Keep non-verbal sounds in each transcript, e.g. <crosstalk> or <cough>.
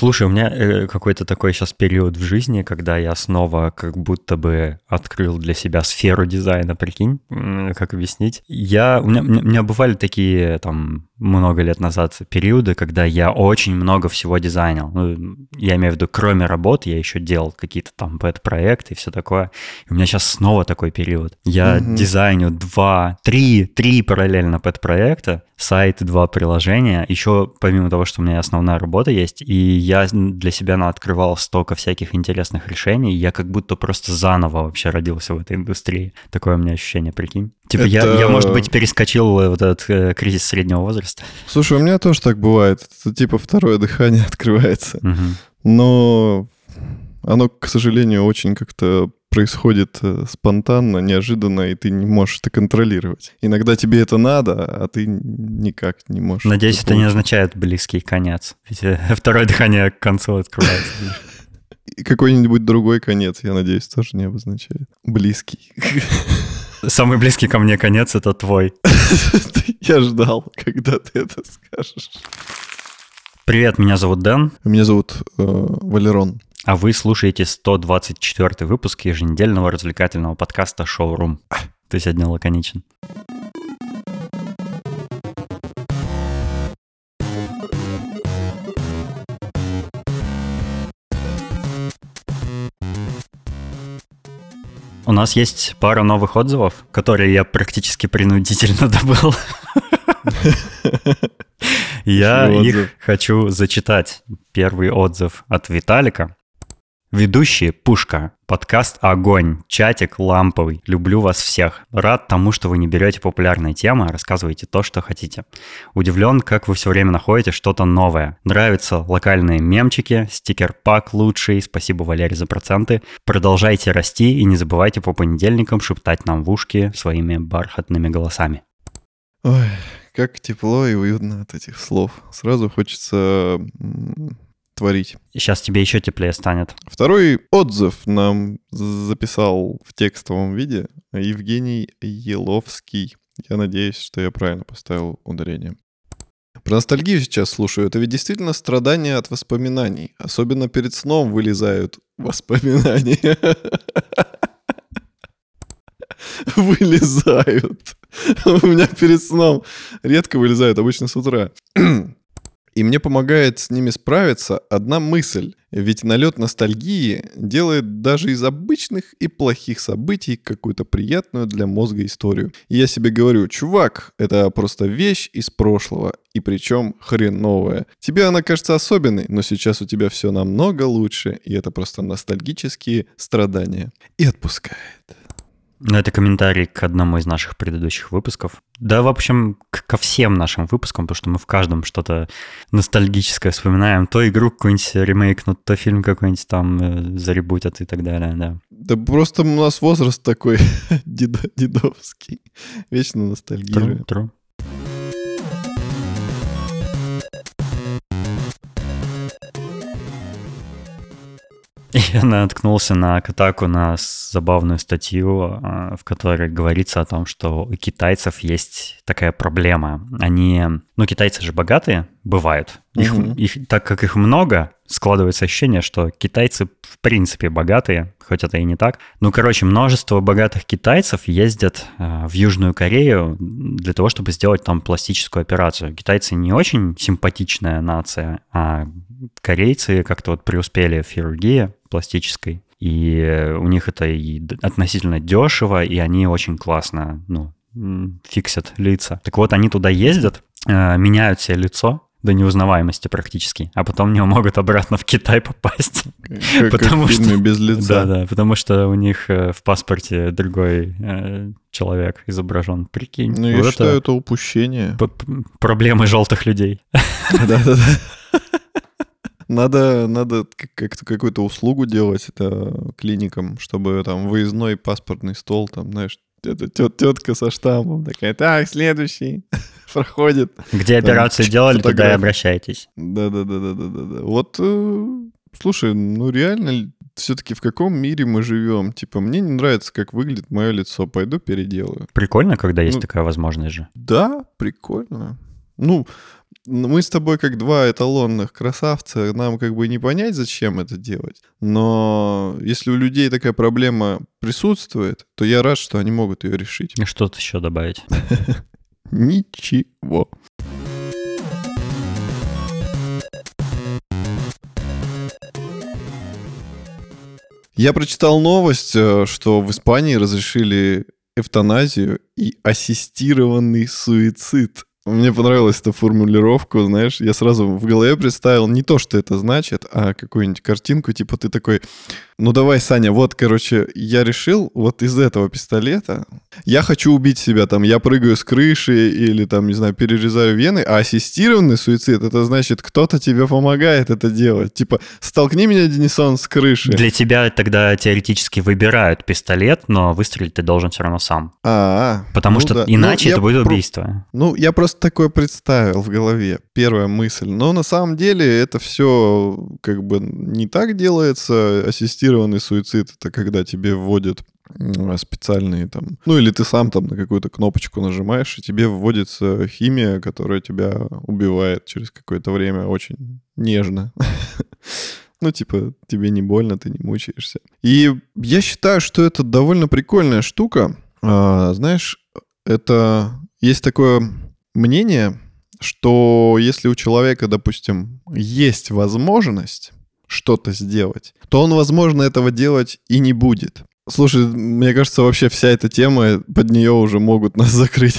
Слушай, у меня э, какой-то такой сейчас период в жизни, когда я снова как будто бы открыл для себя сферу дизайна, прикинь, как объяснить. Я, у, меня, у меня бывали такие там много лет назад периоды, когда я очень много всего дизайнил. Ну, я имею в виду, кроме работы, я еще делал какие-то там пэт-проекты и все такое. И у меня сейчас снова такой период. Я mm-hmm. дизайню два, три, три параллельно пэт-проекта, сайт, два приложения. Еще помимо того, что у меня основная работа есть, и я для себя открывал столько всяких интересных решений, я как будто просто заново вообще родился в этой индустрии. Такое у меня ощущение, прикинь. Типа это... я, я, может быть, перескочил вот этот э, кризис среднего возраста. Слушай, у меня тоже так бывает. Это типа второе дыхание <laughs> открывается. Угу. Но оно, к сожалению, очень как-то происходит э, спонтанно, неожиданно, и ты не можешь это контролировать. Иногда тебе это надо, а ты никак не можешь. Надеюсь, это, это не означает близкий конец. Ведь э, <laughs> второе дыхание к концу открывается. <laughs> И какой-нибудь другой конец, я надеюсь, тоже не обозначает. Близкий. Самый близкий ко мне конец — это твой. <laughs> Я ждал, когда ты это скажешь. Привет, меня зовут Дэн. Меня зовут э, Валерон. А вы слушаете 124 выпуск еженедельного развлекательного подкаста «Шоурум». <laughs> Ты сегодня лаконичен. У нас есть пара новых отзывов, которые я практически принудительно <laughs> добыл. <laughs> Я их хочу зачитать. Первый отзыв от Виталика. Ведущие Пушка. Подкаст «Огонь». Чатик ламповый. Люблю вас всех. Рад тому, что вы не берете популярные темы, а рассказываете то, что хотите. Удивлен, как вы все время находите что-то новое. Нравятся локальные мемчики, стикер-пак лучший. Спасибо, Валерий, за проценты. Продолжайте расти и не забывайте по понедельникам шептать нам в ушки своими бархатными голосами. Ой, как тепло и уютно от этих слов. Сразу хочется творить. Сейчас тебе еще теплее станет. Второй отзыв нам записал в текстовом виде Евгений Еловский. Я надеюсь, что я правильно поставил ударение. Про ностальгию сейчас слушаю. Это ведь действительно страдания от воспоминаний. Особенно перед сном вылезают воспоминания. <laughs> Вылезают. У меня перед сном редко вылезают, обычно с утра. <clears throat> И мне помогает с ними справиться одна мысль. Ведь налет ностальгии делает даже из обычных и плохих событий какую-то приятную для мозга историю. И я себе говорю, чувак, это просто вещь из прошлого, и причем хреновая. Тебе она кажется особенной, но сейчас у тебя все намного лучше, и это просто ностальгические страдания. И отпускает. Ну, это комментарий к одному из наших предыдущих выпусков. Да, в общем, ко всем нашим выпускам, потому что мы в каждом что-то ностальгическое вспоминаем. То игру какой-нибудь ремейкнут, то фильм какой-нибудь там э, заребутят и так далее, да. Да просто у нас возраст такой <laughs> дедовский. Вечно ностальгируем. True, true. Я наткнулся на Катаку на забавную статью, а, в которой говорится о том, что у китайцев есть такая проблема. Они, ну, китайцы же богатые, бывают. Их, угу. их, так как их много, складывается ощущение, что китайцы в принципе богатые, хоть это и не так. Ну, короче, множество богатых китайцев ездят э, в Южную Корею для того, чтобы сделать там пластическую операцию. Китайцы не очень симпатичная нация, а корейцы как-то вот преуспели в хирургии пластической. И у них это и относительно дешево, и они очень классно, ну, фиксят лица. Так вот, они туда ездят, э, меняют себе лицо, до неузнаваемости практически, а потом не могут обратно в Китай попасть. Как, потому в что, без лица. Да, да, потому что у них э, в паспорте другой э, человек изображен. Прикинь. Ну, я считаю, это упущение. Проблемы желтых людей. <laughs> Да-да-да. Надо, надо как-то какую-то услугу делать это клиникам, чтобы там выездной паспортный стол, там, знаешь, это тет, тетка со штампом такая, так, следующий, <laughs> проходит. Где операцию там, делали, фотограф. туда и обращайтесь. Да-да-да-да-да-да. Вот, э, слушай, ну реально все-таки в каком мире мы живем? Типа, мне не нравится, как выглядит мое лицо, пойду переделаю. Прикольно, когда есть ну, такая возможность же. Да, прикольно. Ну, мы с тобой как два эталонных красавца, нам как бы не понять, зачем это делать. Но если у людей такая проблема присутствует, то я рад, что они могут ее решить. И что-то еще добавить? <laughs> Ничего. Я прочитал новость, э, что в Испании разрешили эвтаназию и ассистированный суицид. Мне понравилась эта формулировка, знаешь, я сразу в голове представил не то, что это значит, а какую-нибудь картинку, типа ты такой, ну давай, Саня, вот, короче, я решил вот из этого пистолета, я хочу убить себя, там, я прыгаю с крыши или, там, не знаю, перерезаю вены, а ассистированный суицид, это значит, кто-то тебе помогает это делать. Типа, столкни меня, Денисон, с крыши. Для тебя тогда теоретически выбирают пистолет, но выстрелить ты должен все равно сам. А, -а. Потому ну, что да. иначе ну, это будет убийство. Про... Ну, я просто такое представил в голове, первая мысль. Но на самом деле это все как бы не так делается, ассистированный ассистированный суицид — это когда тебе вводят специальные там... Ну, или ты сам там на какую-то кнопочку нажимаешь, и тебе вводится химия, которая тебя убивает через какое-то время очень нежно. <laughs> Ну, типа, тебе не больно, ты не мучаешься. И я считаю, что это довольно прикольная штука. А, знаешь, это... Есть такое мнение, что если у человека, допустим, есть возможность что-то сделать, то он, возможно, этого делать и не будет. Слушай, мне кажется, вообще вся эта тема, под нее уже могут нас закрыть.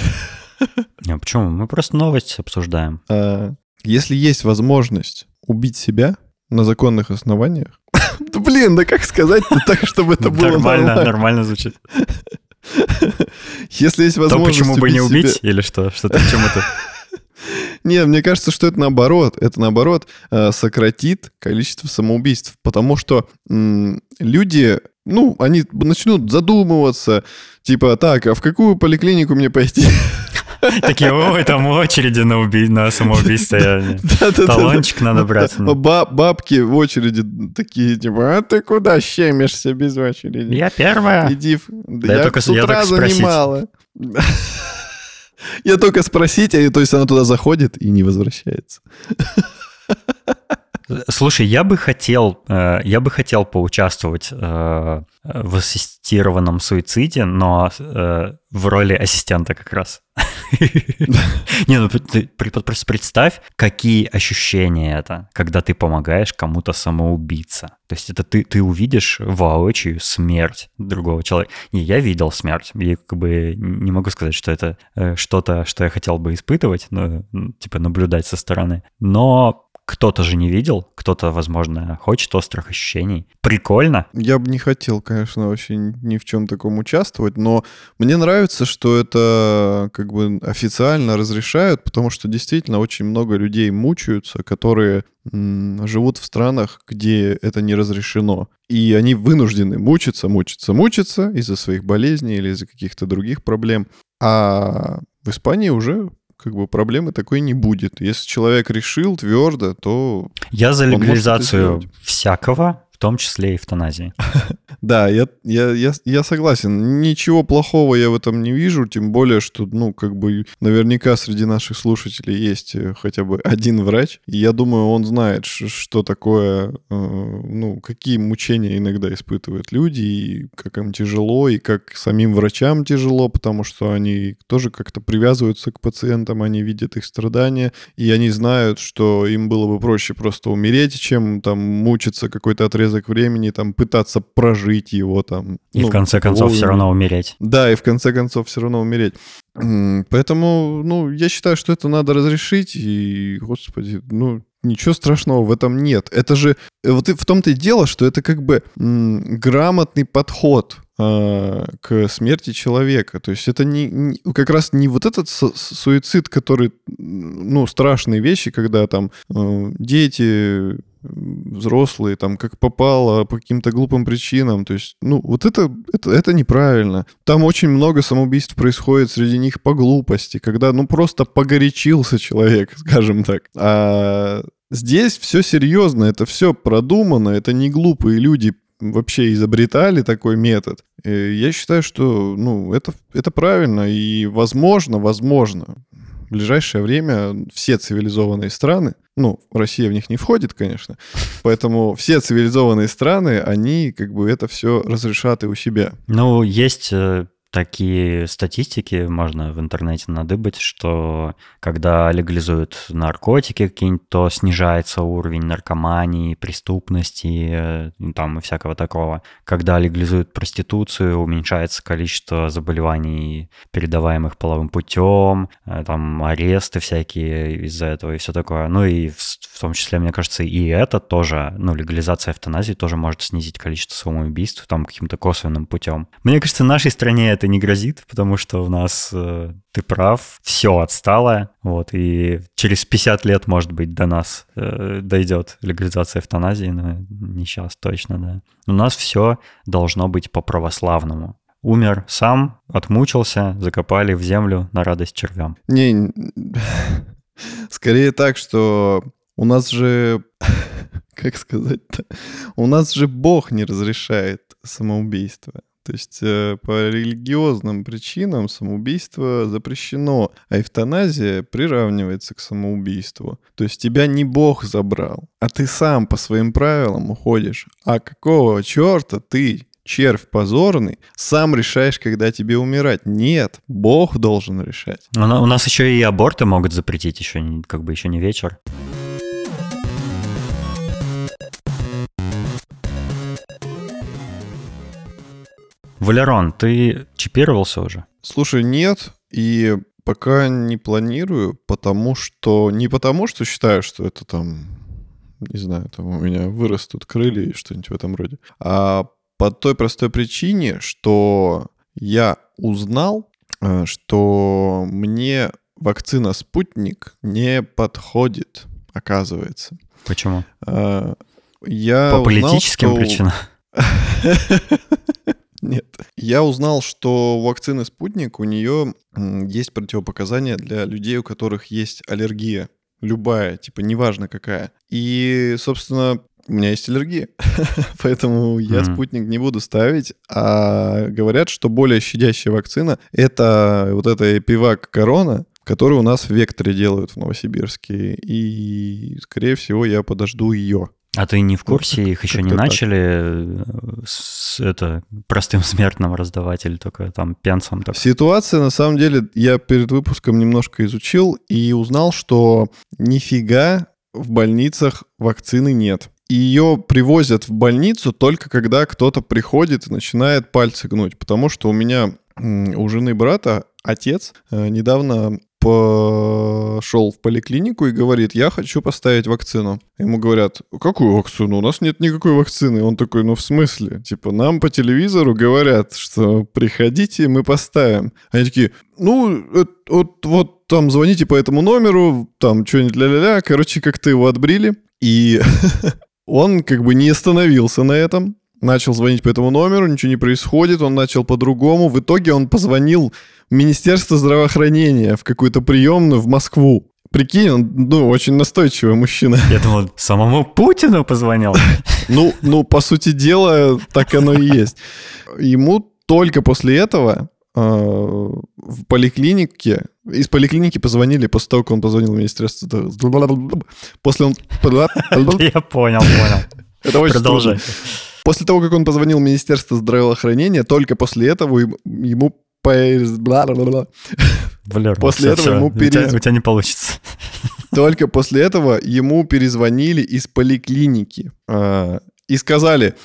<laughs> Не, почему? Мы просто новость обсуждаем. А, если есть возможность убить себя на законных основаниях, <laughs> да блин, да как сказать-то <laughs> так, чтобы это было нормально? Нормально звучит. Если есть возможность То почему бы не убить? Или что? Что ты к чему-то? Нет, мне кажется, что это наоборот. Это наоборот э, сократит количество самоубийств, потому что люди, ну, они начнут задумываться, типа, так, а в какую поликлинику мне пойти? <laughs> Такие, ой, там очереди на, уби... на самоубийство. <laughs> Талончик надо брать. Бабки в очереди такие, типа, а ты куда щемишься без очереди? Я первая. Иди, я с утра занимала. <laughs> Я только спросить, а то есть она туда заходит и не возвращается. Слушай, я бы хотел, э, я бы хотел поучаствовать э, в ассистированном суициде, но э, в роли ассистента как раз. <laughs> Не, ну просто представь, какие ощущения это, когда ты помогаешь кому-то самоубиться. То есть это ты, ты увидишь воочию смерть другого человека. И я видел смерть. Я как бы не могу сказать, что это что-то, что я хотел бы испытывать, ну, типа наблюдать со стороны. Но кто-то же не видел, кто-то, возможно, хочет острых ощущений. Прикольно. Я бы не хотел, конечно, вообще ни в чем таком участвовать, но мне нравится, что это как бы официально разрешают, потому что действительно очень много людей мучаются, которые живут в странах, где это не разрешено. И они вынуждены мучиться, мучиться, мучиться из-за своих болезней или из-за каких-то других проблем. А в Испании уже как бы проблемы такой не будет. Если человек решил твердо, то... Я за легализацию всякого, том числе и эвтаназии. <laughs> Да, я, я, я, я согласен. Ничего плохого я в этом не вижу, тем более, что, ну, как бы, наверняка среди наших слушателей есть э, хотя бы один врач, и я думаю, он знает, что такое, э, ну, какие мучения иногда испытывают люди, и как им тяжело, и как самим врачам тяжело, потому что они тоже как-то привязываются к пациентам, они видят их страдания, и они знают, что им было бы проще просто умереть, чем там мучиться какой-то отрезок времени, там пытаться прожить жить его там. И ну, в конце концов вовремя. все равно умереть. Да, и в конце концов все равно умереть. Поэтому, ну, я считаю, что это надо разрешить, и, господи, ну, ничего страшного в этом нет. Это же, вот и в том-то и дело, что это как бы м, грамотный подход э, к смерти человека. То есть это не, не как раз не вот этот суицид, который, ну, страшные вещи, когда там э, дети взрослые, там, как попало, по каким-то глупым причинам. То есть, ну, вот это, это, это неправильно. Там очень много самоубийств происходит среди них по глупости, когда, ну, просто погорячился человек, <laughs> скажем так. А здесь все серьезно, это все продумано, это не глупые люди вообще изобретали такой метод. Я считаю, что, ну, это, это правильно и возможно, возможно, в ближайшее время все цивилизованные страны, ну, Россия в них не входит, конечно, <laughs> поэтому все цивилизованные страны, они как бы это все разрешат и у себя. Ну, есть э, такие статистики можно в интернете надыбать, что когда легализуют наркотики какие-нибудь, то снижается уровень наркомании, преступности, э, там и всякого такого. Когда легализуют проституцию, уменьшается количество заболеваний, передаваемых половым путем, э, там аресты всякие из-за этого и все такое. Ну и в, в том числе, мне кажется, и это тоже, ну, легализация эвтаназии тоже может снизить количество самоубийств там каким-то косвенным путем. Мне кажется, в нашей стране это не грозит, потому что у нас, э, ты прав, все отстало, вот, и через 50 лет, может быть, до нас э, дойдет легализация эвтаназии, но не сейчас точно, да. У нас все должно быть по-православному. Умер сам, отмучился, закопали в землю на радость червям. Не, <laughs> скорее так, что у нас же, <laughs> как сказать-то, у нас же Бог не разрешает самоубийство. То есть э, по религиозным причинам самоубийство запрещено, а эвтаназия приравнивается к самоубийству. То есть тебя не Бог забрал, а ты сам по своим правилам уходишь. А какого черта ты, червь позорный, сам решаешь, когда тебе умирать? Нет, Бог должен решать. У нас еще и аборты могут запретить, еще как бы еще не вечер. Валерон, ты чипировался уже? Слушай, нет, и пока не планирую, потому что... Не потому, что считаю, что это там, не знаю, там у меня вырастут крылья и что-нибудь в этом роде, а по той простой причине, что я узнал, э, что мне вакцина «Спутник» не подходит, оказывается. Почему? Э, я По политическим узнал, что... причинам? <laughs> Нет. Я узнал, что у вакцины «Спутник» у нее есть противопоказания для людей, у которых есть аллергия. Любая, типа, неважно какая. И, собственно, у меня есть аллергия, <laughs> поэтому я mm-hmm. спутник не буду ставить. А говорят, что более щадящая вакцина — это вот эта Эпивак Корона, которую у нас в Векторе делают в Новосибирске. И, скорее всего, я подожду ее. А ты не в курсе, их еще не начали э, с, это простым смертным раздавать или только там пенсом? Так? Ситуация, на самом деле, я перед выпуском немножко изучил и узнал, что нифига в больницах вакцины нет. Ее привозят в больницу только когда кто-то приходит и начинает пальцы гнуть. Потому что у меня у жены брата отец э, недавно пошел в поликлинику и говорит, я хочу поставить вакцину. Ему говорят, какую вакцину? У нас нет никакой вакцины. Он такой, ну в смысле? Типа, нам по телевизору говорят, что приходите, мы поставим. Они такие, ну, вот, вот там звоните по этому номеру, там что-нибудь ля-ля-ля. Короче, как-то его отбрили. И <laughs> он как бы не остановился на этом начал звонить по этому номеру, ничего не происходит, он начал по-другому. В итоге он позвонил в Министерство здравоохранения в какую-то приемную в Москву. Прикинь, он, ну, очень настойчивый мужчина. Я думал, самому Путину позвонил. Ну, ну, по сути дела, так оно и есть. Ему только после этого э, в поликлинике, из поликлиники позвонили после того, как он позвонил в министерство. После он... Я понял, понял. Это очень Продолжай. После того, как он позвонил в Министерство здравоохранения, только после этого ему Валер, после этого ему перез... у, тебя, не получится. Только после этого ему перезвонили из поликлиники э, и сказали,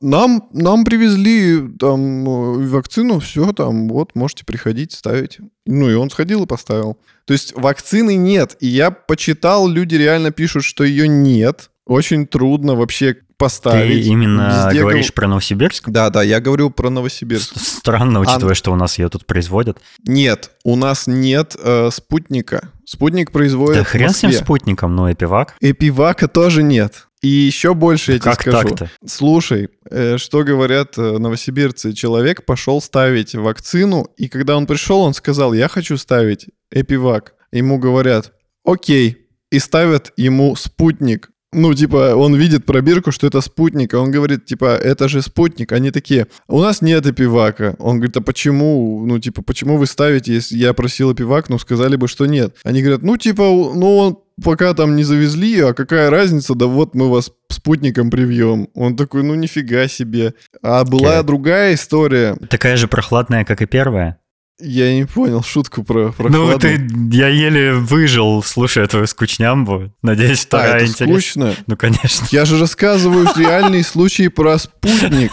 нам, нам привезли там вакцину, все, там, вот, можете приходить, ставить. Ну, и он сходил и поставил. То есть вакцины нет. И я почитал, люди реально пишут, что ее нет. Очень трудно вообще поставить. Ты именно Везде говоришь гов... про Новосибирск? Да, да, я говорю про Новосибирск. Странно, учитывая, а... что у нас ее тут производят. Нет, у нас нет э, спутника. Спутник производит Да хрен с ним спутником, но эпивак. Эпивака тоже нет. И еще больше я тебе как скажу. Так-то? Слушай, э, что говорят э, новосибирцы? Человек пошел ставить вакцину, и когда он пришел, он сказал, я хочу ставить эпивак. Ему говорят, окей, и ставят ему спутник Ну, типа, он видит пробирку, что это спутник, а он говорит, типа, это же спутник. Они такие, у нас нет эпивака. Он говорит, а почему? Ну, типа, почему вы ставите, если я просил эпивак, ну, сказали бы, что нет. Они говорят, ну, типа, ну, он пока там не завезли, а какая разница, да вот мы вас спутником привьем. Он такой, ну нифига себе. А была Okay. другая история. Такая же прохладная, как и первая. Я не понял шутку про Ну, прохладу. ты, я еле выжил, слушая твою скучнямбу. Надеюсь, А, вторая это интересна. скучно. Ну, конечно. Я же рассказываю реальные случаи про спутник.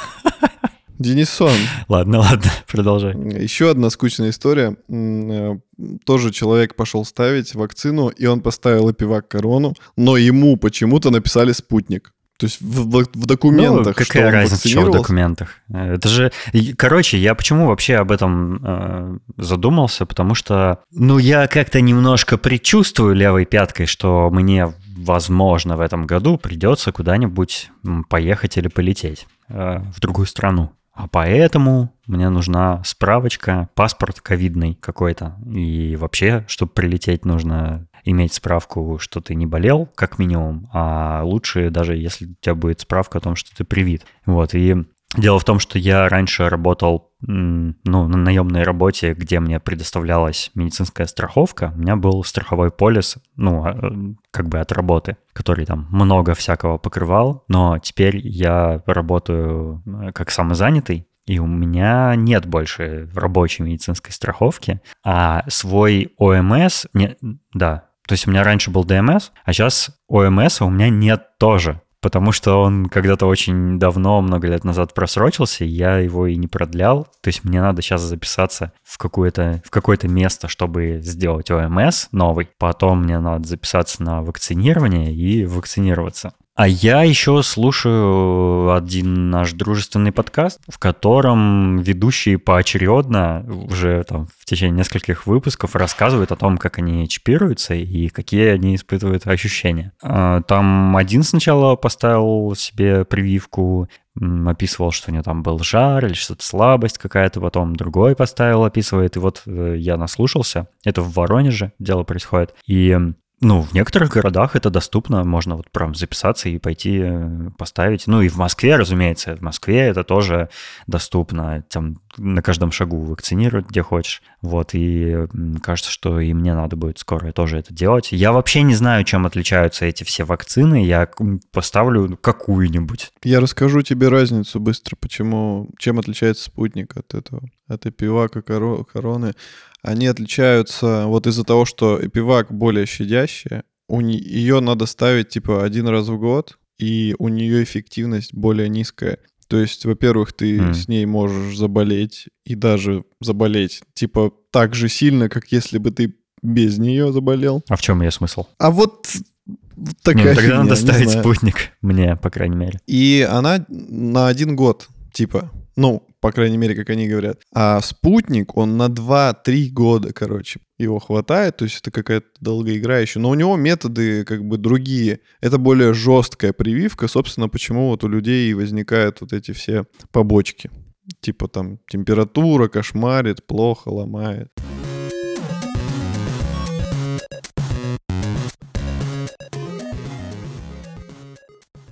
Денисон. Ладно, ладно, продолжай. Еще одна скучная история. Э, Тоже человек пошел ставить вакцину, и он поставил эпивак корону, но ему почему-то написали спутник. То есть в, в- документах, ну, какая разница, что в документах? Это же... Короче, я почему вообще об этом э, задумался? Потому что, ну, я как-то немножко предчувствую левой пяткой, что мне, возможно, в этом году придется куда-нибудь поехать или полететь э, в другую страну. А поэтому мне нужна справочка, паспорт ковидный какой-то. И вообще, чтобы прилететь, нужно иметь справку, что ты не болел, как минимум, а лучше даже если у тебя будет справка о том, что ты привит. Вот, и дело в том, что я раньше работал ну, на наемной работе, где мне предоставлялась медицинская страховка, у меня был страховой полис, ну, а, как бы от работы, который там много всякого покрывал, но теперь я работаю э, как самозанятый, и у меня нет больше рабочей медицинской страховки, а свой ОМС, не, да, то есть у меня раньше был ДМС, а сейчас ОМС у меня нет тоже, потому что он когда-то очень давно, много лет назад просрочился, и я его и не продлял. То есть мне надо сейчас записаться в, какое-то, в какое-то место, чтобы сделать ОМС новый. Потом мне надо записаться на вакцинирование и вакцинироваться. А я еще слушаю один наш дружественный подкаст, в котором ведущие поочередно уже там в течение нескольких выпусков рассказывают о том, как они чипируются и какие они испытывают ощущения. А, Там один сначала поставил себе прививку, описывал, что у него там был жар или что-то слабость какая-то, потом другой поставил, описывает, и вот э, я наслушался. Это в Воронеже дело происходит. И ну, в некоторых городах это доступно, можно вот прям записаться и пойти э, поставить. Ну и в Москве, разумеется, в Москве это тоже доступно. Там на каждом шагу вакцинируют, где хочешь. Вот, и кажется, что и мне надо будет скоро тоже это делать. Я вообще не знаю, чем отличаются эти все вакцины. Я поставлю какую-нибудь. Я расскажу тебе разницу быстро, почему, чем отличается спутник от этого, от эпивака коро- короны. Они отличаются вот из-за того, что эпивак более щадящая, у ее надо ставить типа один раз в год, и у нее эффективность более низкая. То есть, во-первых, ты Мгм. с ней можешь заболеть и даже заболеть типа так же сильно, как если бы ты без нее заболел. А в чем ее смысл? А вот вот Не, такая ну тогда фигня, надо не ставить знаю. спутник, <laughs> мне, по крайней мере. И она на один год, типа, ну, по крайней мере, как они говорят. А спутник, он на 2-3 года, короче, его хватает, то есть это какая-то долгоиграющая. Но у него методы как бы другие. Это более жесткая прививка, собственно, почему вот у людей и возникают вот эти все побочки. Типа там температура кошмарит, плохо, ломает.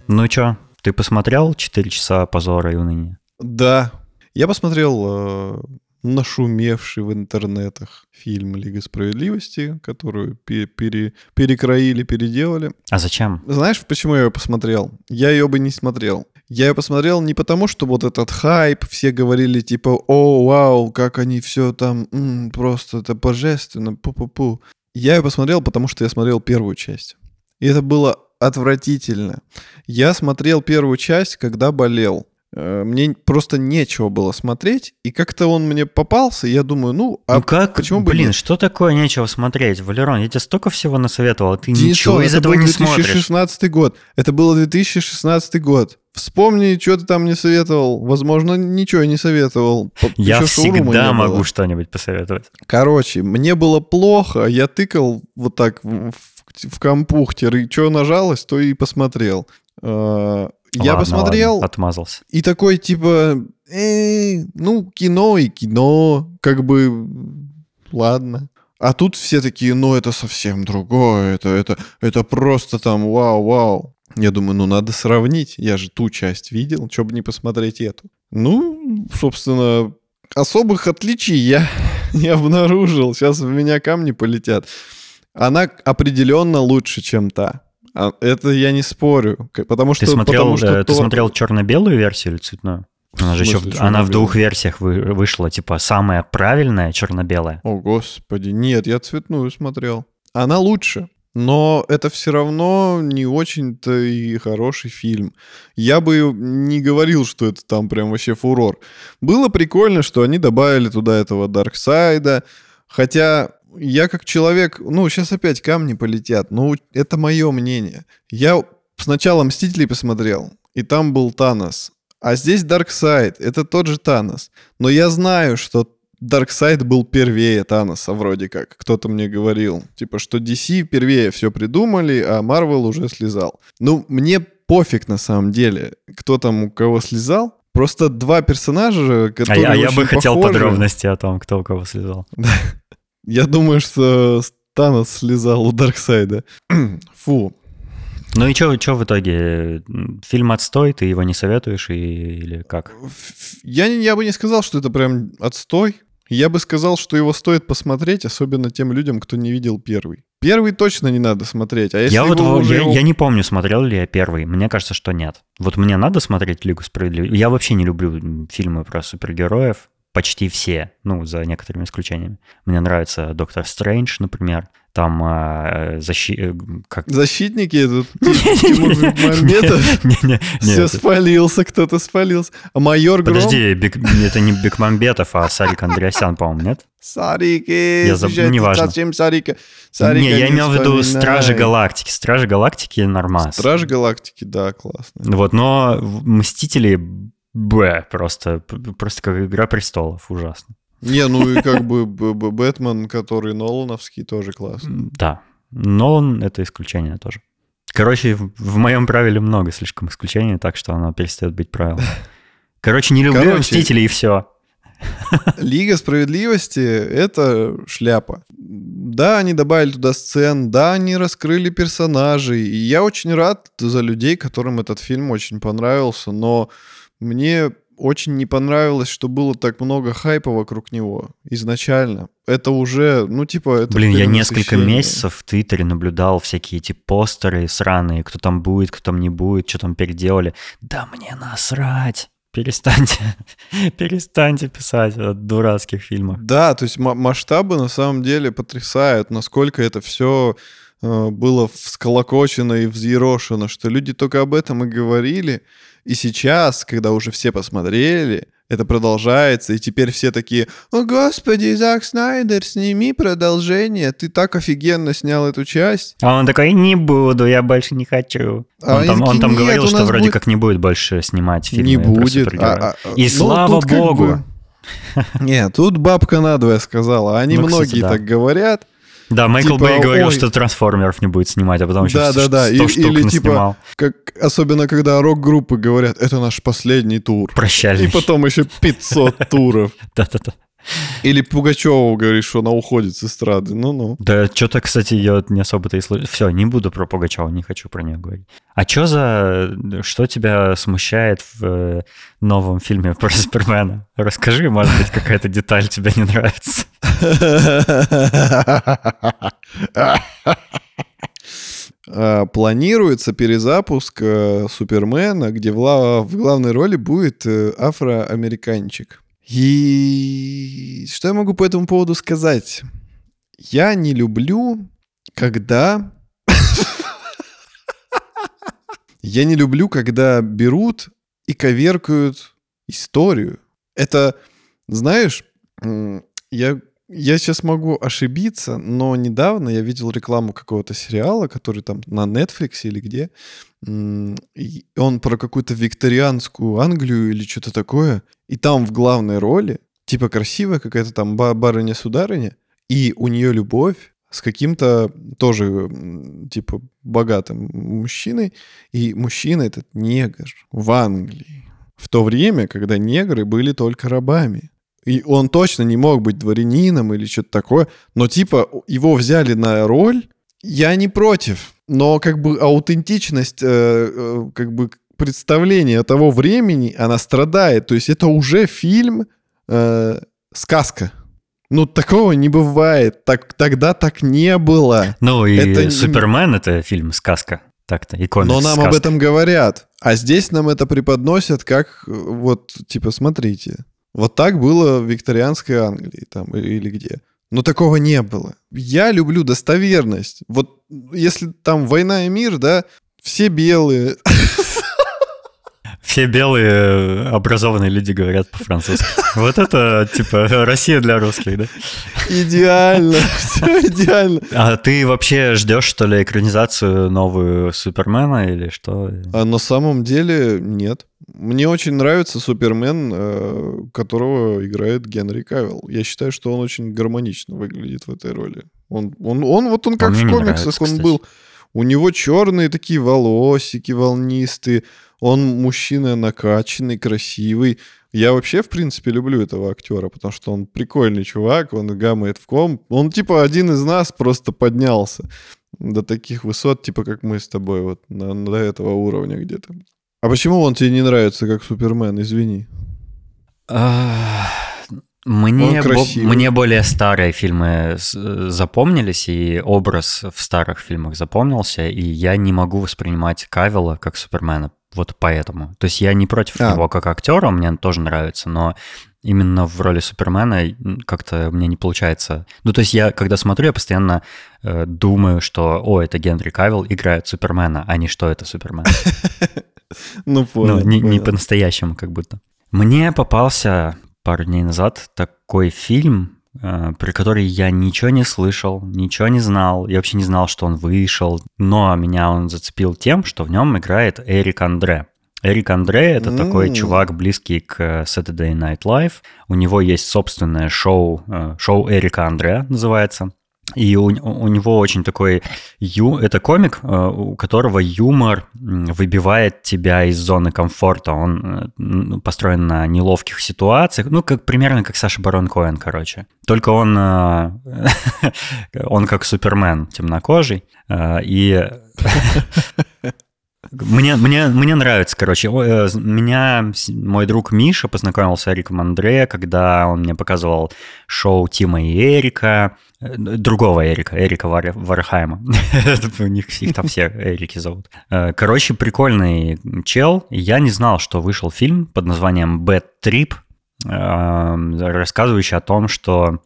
Ну чё, ты посмотрел 4 часа позора и уныния? Да, я посмотрел э, нашумевший в интернетах фильм «Лига справедливости», которую пе- пере- перекроили, переделали. А зачем? Знаешь, почему я ее посмотрел? Я ее бы не смотрел. Я ее посмотрел не потому, что вот этот хайп, все говорили типа, о, вау, как они все там, м, просто это божественно, пу-пу-пу. Я ее посмотрел, потому что я смотрел первую часть. И это было отвратительно. Я смотрел первую часть, когда болел. Э, Мне просто нечего было смотреть, и как-то он мне попался, и я думаю, ну, а ну как, почему бы блин, нет? что такое нечего смотреть? Валерон, я тебе столько всего насоветовал, а ты Денисов, ничего из это этого был не смотришь. 2016 год. Это был 2016 год. Вспомни, что ты там не советовал. Возможно, ничего не советовал. Я всегда было. могу что-нибудь посоветовать. Короче, мне было плохо, я тыкал вот так в, в, в компухтер, и что нажалось, то и посмотрел. Э, Я Ладно, посмотрел, ладно, отмазался. и такой типа, «Эй, ну, кино и кино, как бы, ладно. А тут все такие, ну, это совсем другое, это, это, это просто там вау-вау. Я думаю, ну надо сравнить. Я же ту часть видел, что бы не посмотреть эту. Ну, собственно, особых отличий я <laughs> не обнаружил. Сейчас в меня камни полетят. Она определенно лучше, чем та. А Это я не спорю. Потому что, Ты смотрел, потому что ты смотрел черно-белую версию или цветную? Она же еще, в- она в двух версиях вы- вышла, типа самая правильная черно-белая. О, господи, нет, я цветную смотрел. Она лучше, но это все равно не очень-то и хороший фильм. Я бы не говорил, что это там прям вообще фурор. Было прикольно, что они добавили туда этого Дарксайда, хотя я как человек, ну, сейчас опять камни полетят, но это мое мнение. Я сначала «Мстителей» посмотрел, и там был Танос. А здесь Дарксайд, это тот же Танос. Но я знаю, что Дарксайд был первее Таноса вроде как. Кто-то мне говорил. Типа, что DC первее все придумали, а Marvel уже слизал. Ну, мне пофиг на самом деле, кто там у кого слизал. Просто два персонажа, А, которые я- а я бы хотел похожи. подробности о том, кто у кого слезал. <laughs> Я думаю, что Танос слезал у Дарксайда. <clears throat> Фу. Ну и что в итоге? Фильм отстой, ты его не советуешь и, или как? Я, я бы не сказал, что это прям отстой. Я бы сказал, что его стоит посмотреть, особенно тем людям, кто не видел первый. Первый точно не надо смотреть, а если я вот уже я, я не помню, смотрел ли я первый. Мне кажется, что нет. Вот мне надо смотреть Лигу справедливости. Я вообще не люблю фильмы про супергероев. Почти все, ну, за некоторыми исключениями. Мне нравится Доктор Стрэндж, например. Там а, защи... э, как... Защитники, этот <laughs> все спалился, кто-то спалился. А майор Гром... Подожди, это не Бекмамбетов, а Сарик Андреасян, по-моему, нет? Сарики, Я заб- неважно. Зачем Сарика? Сарика не, я не имел в виду. Стражи Галактики. Стражи Галактики нормас. Страж Галактики, да, классно. Вот, но Мстители Б просто, просто как Игра престолов, ужасно. Не, ну и как бы Бэтмен, который Нолановский, тоже классно. Да, Нолан — это исключение тоже. Короче, в, в моем правиле много слишком исключений, так что оно перестает быть правилом. <laughs> Короче, не люблю Короче, Мстителей и все. Лига справедливости — это шляпа. Да, они добавили туда сцен, да, они раскрыли персонажей. И я очень рад за людей, которым этот фильм очень понравился, но мне очень не понравилось, что было так много хайпа вокруг него изначально. Это уже, ну, типа... Это Блин, я несколько месяцев в Твиттере наблюдал всякие эти постеры сраные, кто там будет, кто там не будет, что там переделали. Да мне насрать. Перестаньте, <laughs> перестаньте писать о дурацких фильмах. Да, то есть ма- масштабы на самом деле потрясают, насколько это все было всколокочено и взъерошено, что люди только об этом и говорили. И сейчас, когда уже все посмотрели, это продолжается, и теперь все такие, «О, господи, Зак Снайдер, сними продолжение, ты так офигенно снял эту часть». А он такой, не буду, я больше не хочу. А он, там, он там «Нет, говорил, что вроде будет- как не будет больше снимать фильмы Не будет. супергероев. А- а- И ну, слава тут как богу. бы- Нет, тут бабка надвое сказала. Они Ну, кстати, многие да. так говорят. Да, Майкл типа, Бэй говорил, ой. что трансформеров не будет снимать, а потом еще Да, да, да. И- штук или типа. Как, особенно когда рок-группы говорят, это наш последний тур. Прощальный. И потом еще 500 <laughs> туров. Да-да-да. Или Пугачева говорит, что она уходит с эстрады. Ну-ну. Да, что-то, кстати, я не особо-то и слышал. Все, не буду про Пугачева, не хочу про нее говорить. А что за... Что тебя смущает в э, новом фильме про <laughs> Супермена? Расскажи, может быть, какая-то деталь тебе не нравится. А, Планируется перезапуск э, Супермена, где в главной роли будет э, афроамериканчик. И что я могу по этому поводу сказать? Я не люблю, когда... <laughs> Я не люблю, когда берут и коверкают историю. Это, знаешь, я, я сейчас могу ошибиться, но недавно я видел рекламу какого-то сериала, который там на Netflix или где. и он про какую-то викторианскую Англию или что-то такое. И там в главной роли, типа красивая какая-то там ба- барыня-сударыня, и у нее любовь с каким-то тоже, типа, богатым мужчиной. И мужчина этот негр в Англии. В то время, когда негры были только рабами. И он точно не мог быть дворянином или что-то такое. Но типа его взяли на роль. Я не против. но как бы аутентичность, э, э, как бы представление того времени, она страдает. То есть это уже фильм э, сказка. Ну, такого не бывает. Так, тогда так не было. Ну, и это... «Супермен» — это фильм «Сказка». Так-то, и комикс Но нам сказка. об этом говорят. А здесь нам это преподносят как, вот, типа, смотрите. Вот так было в викторианской Англии там или где. Но такого не было. Я люблю достоверность. Вот если там «Война и мир», да, все белые, все белые э, образованные люди говорят по-французски. Вот это, типа, Россия для русских, да? Идеально, все идеально. А ты вообще ждешь, что ли, экранизацию новую Супермена или что? А на самом деле нет. Мне очень нравится Супермен, э, которого играет Генри Кавилл. Я считаю, что он очень гармонично выглядит в этой роли. Он, он, он вот он как он в комиксах, он был... У него черные такие волосики волнистые, он мужчина накачанный, красивый. Я вообще, в принципе, люблю этого актера, потому что он прикольный чувак, он гамает в ком. Он, типа, один из нас просто поднялся до таких высот, типа, как мы с тобой, вот, на, до этого уровня где-то. А почему он тебе не нравится как Супермен, извини? Мне, бо, мне более старые фильмы запомнились, и образ в старых фильмах запомнился, и я не могу воспринимать Кавилла как Супермена вот поэтому. То есть я не против а. него как актера, мне тоже нравится, но именно в роли Супермена как-то мне не получается. Ну, то есть я, когда смотрю, я постоянно э, думаю, что, о, это Генри Кавилл играет Супермена, а не что это Супермен. <laughs> <laughs> Ну, понял. Ну, не по-настоящему как будто. Мне попался пару дней назад такой фильм, Э, при которой я ничего не слышал, ничего не знал, я вообще не знал, что он вышел, но меня он зацепил тем, что в нем играет Эрик Андре. Эрик Андре — это mm. такой чувак, близкий к Saturday Night Live. У него есть собственное шоу, э, шоу Эрика Андре называется. И у, у него очень такой... Ю, это комик, э, у которого юмор выбивает тебя из зоны комфорта. Он э, построен на неловких ситуациях. Ну, как, примерно как Саша Барон Коэн, короче. Только он, э, <laughs> он как Супермен темнокожий. И <laughs> Мне, мне, мне нравится, короче. Э, меня мой друг Миша познакомил с Эриком Андре, когда он мне показывал шоу Тима и Эрика, э, другого Эрика, Эрика Вар, Вархайма. <laughs> У них их там все Эрики зовут. Э, короче, прикольный чел. Я не знал, что вышел фильм под названием Bad Trip, рассказывающий о том, что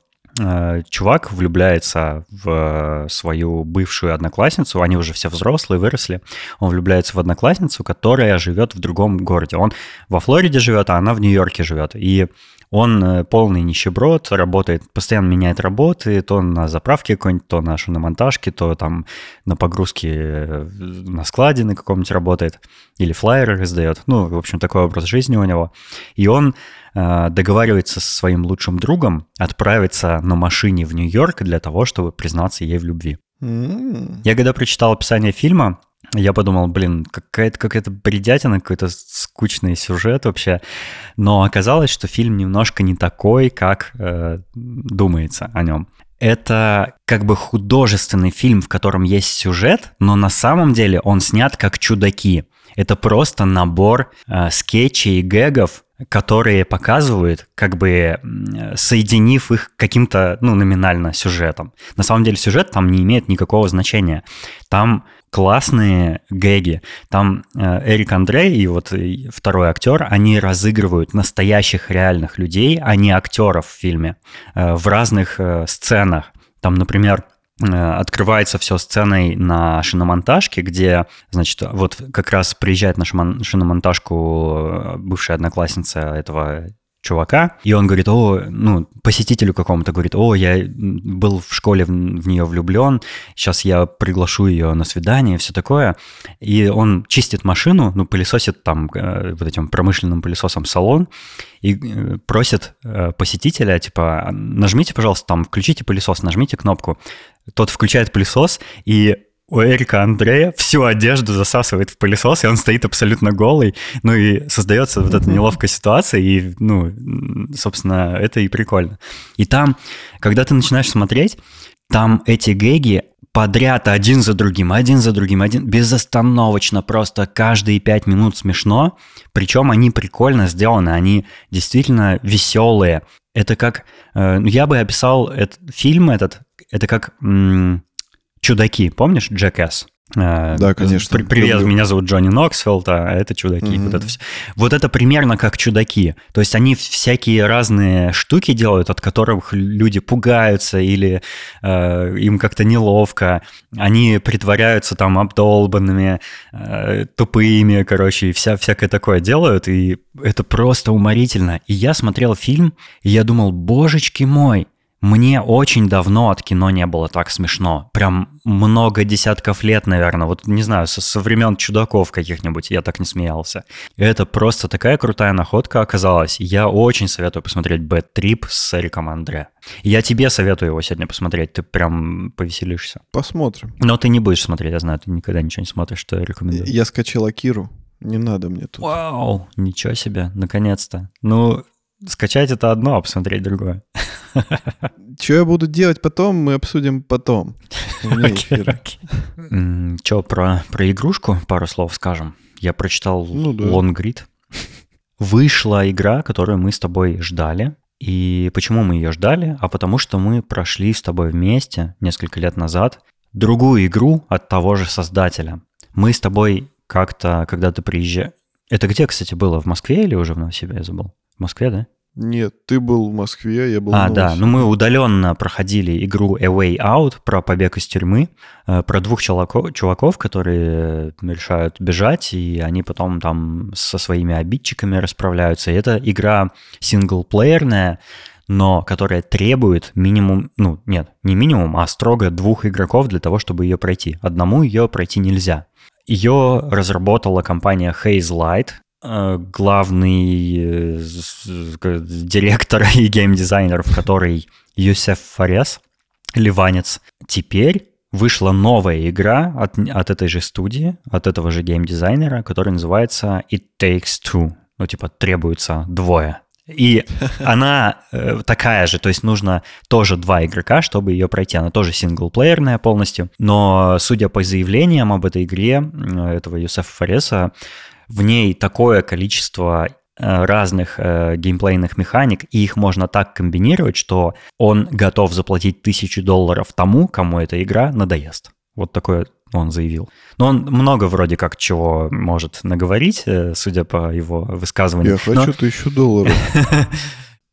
чувак влюбляется в свою бывшую одноклассницу, они уже все взрослые, выросли, он влюбляется в одноклассницу, которая живет в другом городе. Он во Флориде живет, а она в Нью-Йорке живет. И он э, полный нищеброд, работает, постоянно меняет работы, то на заправке какой-нибудь, то на шиномонтажке, то там на погрузке э, на складе на каком-нибудь работает, или флайеры раздает. Ну, в общем, такой образ жизни у него. И он Э, договаривается со своим лучшим другом отправиться на машине в Нью-Йорк для того, чтобы признаться ей в любви. Mm. Я когда прочитал описание фильма, я подумал, блин, какая-то какая-то бредятина, какой-то скучный сюжет вообще. Но оказалось, что фильм немножко не такой, как э, думается о нем. Это как бы художественный фильм, в котором есть сюжет, но на самом деле он снят как чудаки. Это просто набор э, скетчей и гэгов, которые показывают, как бы соединив их каким-то, ну, номинально сюжетом. На самом деле сюжет там не имеет никакого значения. Там классные гэги. Там э, Эрик Андрей и вот второй актер, они разыгрывают настоящих реальных людей, а не актеров в фильме, э, в разных э, сценах. Там, например, Э, открывается все сценой на шиномонтажке, где, значит, вот как раз приезжает на шиномонтажку э, бывшая одноклассница этого чувака, и он говорит, о, ну, посетителю какому-то говорит, о, я был в школе в, в нее влюблен, сейчас я приглашу ее на свидание, все такое. И он чистит машину, ну, пылесосит там э, вот этим промышленным пылесосом салон и э, просит э, посетителя, типа, нажмите, пожалуйста, там, включите пылесос, нажмите кнопку. Тот включает пылесос, и у Эрика Андрея всю одежду засасывает в пылесос, и он стоит абсолютно голый. Ну и создается вот эта неловкая ситуация, и, ну, собственно, это и прикольно. И там, когда ты начинаешь смотреть, там эти гэги подряд один за другим, один за другим, один безостановочно просто каждые пять минут смешно. Причем они прикольно сделаны, они действительно веселые. Это как, э, ну, я бы описал этот фильм этот, это как чудаки, помнишь, Джекс? Э, да, конечно. Привет, Люблю. меня зовут Джонни Ноксфилд, а это чудаки. Mm-hmm. Вот, это все. вот это примерно как чудаки. То есть они всякие разные штуки делают, от которых люди пугаются или э, им как-то неловко. Они притворяются там обдолбанными, э, тупыми, короче, и вся, всякое такое делают. И это просто уморительно. И я смотрел фильм, и я думал, божечки мой, мне очень давно от кино не было так смешно. Прям много десятков лет, наверное. Вот, не знаю, со, со времен чудаков каких-нибудь я так не смеялся. это просто такая крутая находка оказалась. Я очень советую посмотреть Bad Trip с Эриком Андре. Я тебе советую его сегодня посмотреть. Ты прям повеселишься. Посмотрим. Но ты не будешь смотреть, я знаю. Ты никогда ничего не смотришь, что я рекомендую. Я скачал Акиру. Не надо мне тут. Вау, ничего себе, наконец-то. Ну, скачать это одно, а посмотреть другое. Что я буду делать потом, мы обсудим потом. <laughs> Че, про, про игрушку пару слов скажем. Я прочитал ну, да. Long Grid. Вышла игра, которую мы с тобой ждали. И почему мы ее ждали? А потому что мы прошли с тобой вместе несколько лет назад другую игру от того же создателя. Мы с тобой как-то, когда ты приезжаешь... Это где, кстати, было? В Москве или уже в Новосибирске? Я забыл. В Москве, да? Нет, ты был в Москве, я был а, в да, ну мы удаленно проходили игру A Way Out про побег из тюрьмы, э, про двух чуваков, чуваков, которые решают бежать, и они потом там со своими обидчиками расправляются. И это игра синглплеерная, но которая требует минимум, ну нет, не минимум, а строго двух игроков для того, чтобы ее пройти. Одному ее пройти нельзя. Ее разработала компания Haze Light, главный э, директор <laughs> и геймдизайнер, в который Юсеф Фарес, ливанец. Теперь вышла новая игра от, от этой же студии, от этого же геймдизайнера, которая называется It Takes Two. Ну, типа, требуется двое. И <laughs> она э, такая же, то есть нужно тоже два игрока, чтобы ее пройти. Она тоже синглплеерная полностью. Но, судя по заявлениям об этой игре этого Юсефа Фареса, в ней такое количество э, разных э, геймплейных механик, и их можно так комбинировать, что он готов заплатить тысячу долларов тому, кому эта игра надоест. Вот такое он заявил. Но он много вроде как чего может наговорить, э, судя по его высказыванию. Я хочу Но... тысячу долларов. <laughs>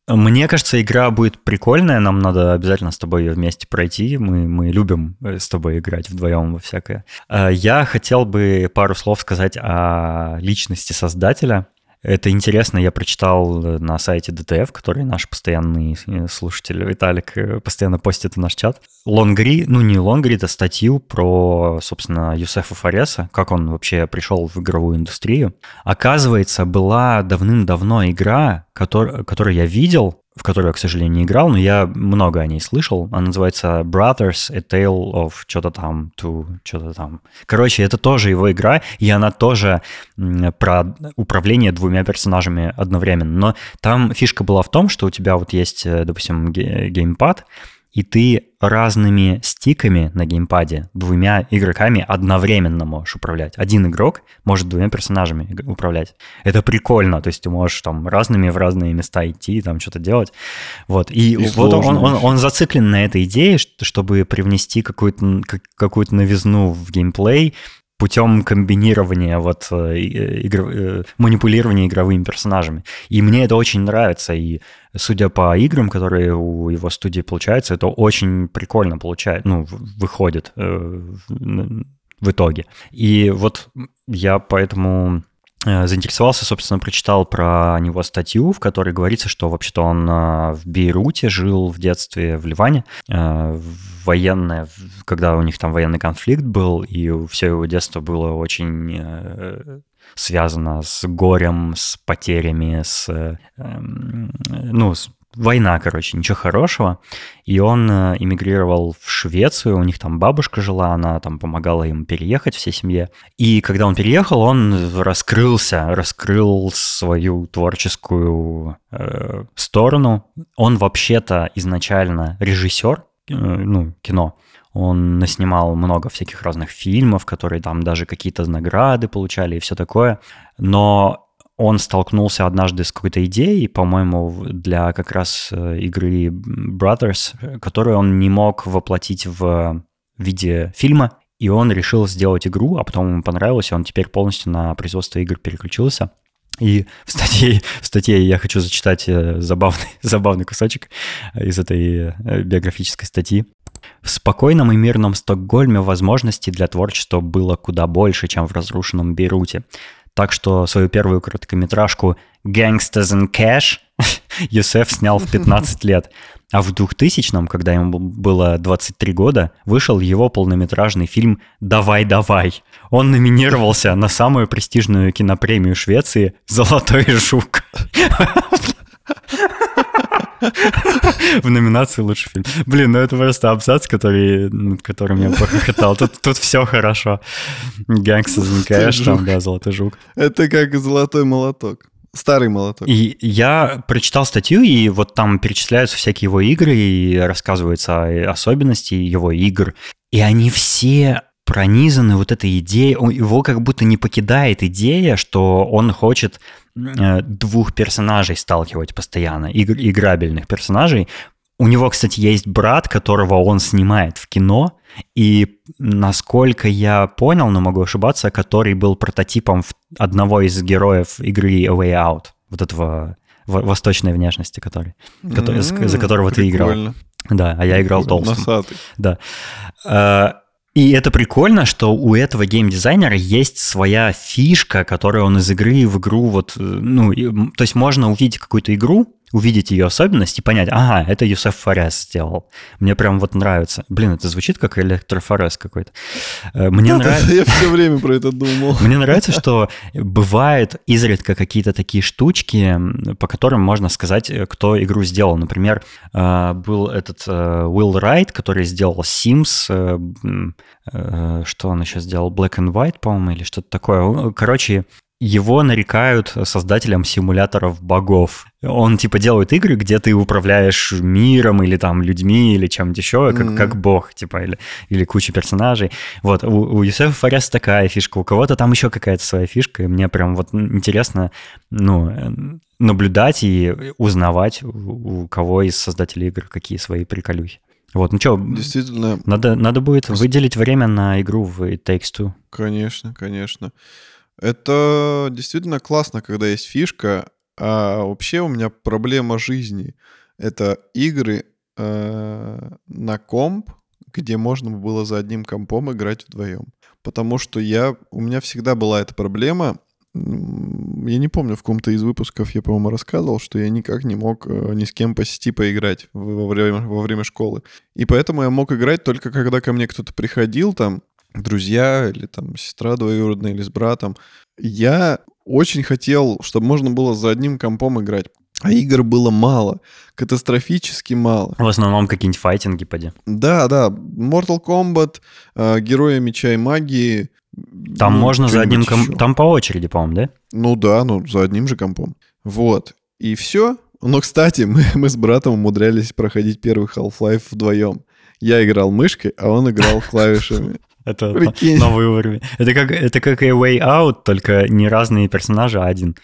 Мне кажется, игра будет прикольная, нам надо обязательно с тобой ее вместе пройти. Мы, мы любим э, с тобой играть вдвоем во всякое. Э, я хотел бы пару слов сказать о личности создателя. Это интересно, я прочитал э, на сайте DTF, который наш постоянный э, слушатель Виталик э, постоянно постит в наш чат. Лонгри, ну не Лонгри, это статью про, собственно, Юсефа Фареса, как он вообще пришел в игровую индустрию. Оказывается, была давным-давно игра, который, которую я видел, в которую я, к сожалению, не играл, но я много о ней слышал. Она называется Brothers, A Tale of что-то там, to что-то там. Короче, это тоже его игра, и она тоже про управление двумя персонажами одновременно. Но там фишка была в том, что у тебя вот есть, э, допустим, геймпад, и ты разными стиками на геймпаде двумя игроками одновременно можешь управлять. Один игрок может двумя персонажами управлять. Это прикольно, то есть ты можешь там разными в разные места идти, там что-то делать. Вот, и, и вот он, он, он зациклен на этой идее, чтобы привнести какую-то какую новизну в геймплей, путем комбинирования, вот, э, игр... Э, манипулирования игровыми персонажами. И мне это очень нравится, и судя по играм, которые у его студии получаются, это очень прикольно получает, ну, выходит э, в итоге. И вот я поэтому Э, заинтересовался, собственно, прочитал про него статью, в которой говорится, что вообще-то он э, в Бейруте жил в детстве, в Ливане, э, военное, когда у них там военный конфликт был, и все его детство было очень связано с горем, с потерями, с, эм, ну, с война, короче, ничего хорошего. И он э, эмигрировал в Швецию, у них там бабушка жила, она там помогала им переехать всей семье. И когда он переехал, он раскрылся, раскрыл свою творческую э, сторону. Он вообще-то изначально режиссер, э, ну, кино. он наснимал много всяких разных фильмов, которые там даже какие-то награды получали и все такое. Но он столкнулся однажды с какой-то идеей, по-моему, для как раз э, игры Brothers, которую он не мог воплотить в виде фильма, и он решил сделать игру, а потом ему понравилось, и он теперь полностью на производство игр переключился. И в статье, в статье я хочу зачитать э, забавный, <laughs> забавный кусочек из этой э, биографической статьи. В спокойном и мирном Стокгольме возможностей для творчества было куда больше, чем в разрушенном Бейруте. Так что свою первую короткометражку «Gangsters in Cash» <laughs> Юсеф снял в 15 <laughs> лет. А в 2000-м, когда ему было 23 года, вышел его полнометражный фильм «Давай, давай». Он номинировался на самую престижную кинопремию Швеции «Золотой жук». <laughs> В номинации «Лучший фильм». Блин, ну это просто абзац, который, над которым я похохотал. Тут, тут все хорошо. Гэнгс из там, да, «Золотой жук». Это как «Золотой молоток». Старый молоток. И я прочитал статью, и вот там перечисляются всякие его игры, и рассказывается о особенности его игр. И они все пронизаны вот этой идеей, его как будто не покидает идея, что он хочет э, двух персонажей сталкивать постоянно, игр, играбельных персонажей. У него, кстати, есть брат, которого он снимает в кино, и насколько я понял, но могу ошибаться, который был прототипом одного из героев игры A Way Out, вот этого восточной внешности, который, который mm-hmm, за которого прикольно. ты играл. Да, а я играл толстым. Носатый. Да. И это прикольно, что у этого геймдизайнера есть своя фишка, которую он из игры в игру вот, э, ну, то есть можно увидеть какую-то игру, увидеть ее особенность и понять, ага, это Юсеф Форес сделал. Мне прям вот нравится. Блин, это звучит как электрофорес какой-то. Э, мне нравится... Я все время про это думал. Мне нравится, что бывают изредка какие-то такие штучки, по которым можно сказать, э, кто игру сделал. Например, э, был этот Уилл Райт, который сделал Sims, что он еще сделал, Black and White, по-моему, или что-то такое. Короче, его нарекают создателем симуляторов богов. Он типа делает игры, где ты управляешь миром или там людьми или чем-то еще, как, mm-hmm. как бог, типа, или, или куча персонажей. Вот, у, у Юсефа Фарес такая фишка, у кого-то там еще какая-то своя фишка, и мне прям вот интересно, ну, наблюдать и узнавать, у, у кого из создателей игр какие свои приколюхи. Вот, ну что, действительно. Надо, надо будет выделить время на игру в It Takes Two. Конечно, конечно. Это действительно классно, когда есть фишка, а вообще у меня проблема жизни. Это игры э, на комп, где можно было за одним компом играть вдвоем. Потому что я, у меня всегда была эта проблема. Я не помню, в каком-то из выпусков я, по-моему, рассказывал, что я никак не мог э, ни с кем по сети поиграть во время, во время школы. И поэтому я мог играть только когда ко мне кто-то приходил там, друзья или там сестра двоюродная или с братом. Я очень хотел, чтобы можно было за одним компом играть. А игр было мало, катастрофически мало. В основном какие-нибудь файтинги, поди. Да, да. Mortal Kombat, э, Герои Меча и Магии. Там ну, можно за одним компом... Там по очереди, по-моему, да? Ну да, ну за одним же компом. Вот. И все. Но, кстати, <laughs> мы, мы с братом умудрялись проходить первый Half-Life вдвоем. Я играл мышкой, а он играл <laughs> клавишами. Это Прикинь. новый уровень. Это как, это как и Way Out, только не разные персонажи, а один.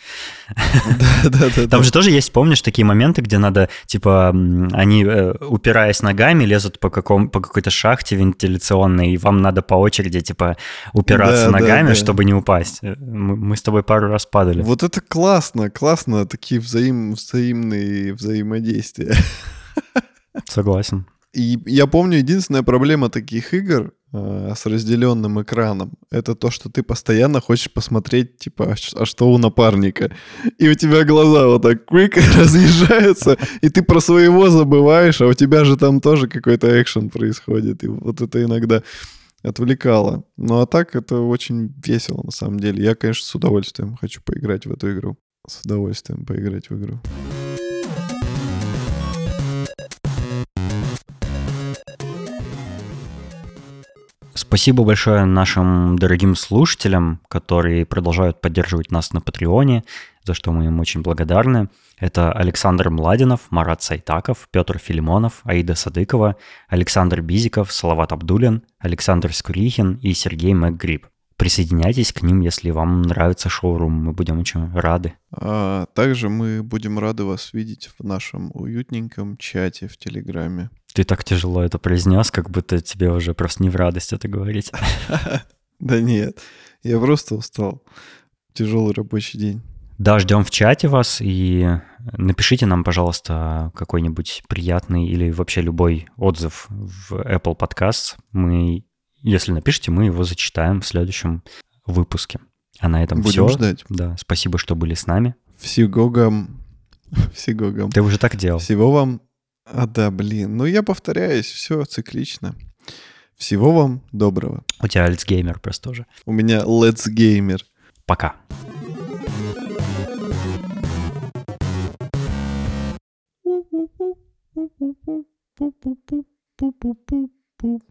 Да, да, да. Там же тоже есть, помнишь, такие моменты, где надо, типа, они, э, упираясь ногами, лезут по, каком, по какой-то шахте вентиляционной, и вам надо по очереди, типа, упираться ногами, чтобы не упасть. Э, мы, мы с тобой пару раз падали. Вот это классно, классно, такие взаим, взаимные взаимодействия. Согласен. И я помню, единственная проблема таких игр э, с разделенным экраном, это то, что ты постоянно хочешь посмотреть, типа, а, а что у напарника. И у тебя глаза вот так квик <laughs> разъезжаются, и ты про своего забываешь, а у тебя же там тоже какой-то экшен происходит. И вот это иногда отвлекало. Ну а так это очень весело на самом деле. Я, конечно, с удовольствием хочу поиграть в эту игру. С удовольствием поиграть в игру. Спасибо большое нашим дорогим слушателям, которые продолжают поддерживать нас на Патреоне, за что мы им очень благодарны. Это Александр Младинов, Марат Сайтаков, Петр Филимонов, Аида Садыкова, Александр Бизиков, Салават Абдулин, Александр Скурихин и Сергей МакГриб. Присоединяйтесь к ним, если вам нравится шоурум. Мы будем очень рады. А также мы будем рады вас видеть в нашем уютненьком чате в Телеграме. Ты так тяжело это произнес, как будто тебе уже просто не в радость это говорить. <laughs> Да нет, я просто устал. Тяжелый рабочий день. Да, ждем в чате вас и напишите нам, пожалуйста, какой-нибудь приятный или вообще любой отзыв в Apple Podcasts. Мы если напишите, мы его зачитаем в следующем выпуске. А на этом Будем все. ждать. Да, спасибо, что были с нами. Всего вам... <laughs> Всего вам... Ты уже так делал. Всего вам... А, да, блин. Ну, я повторяюсь, все циклично. Всего вам доброго. У тебя Альцгеймер просто тоже. У меня Let's Gamer. Пока.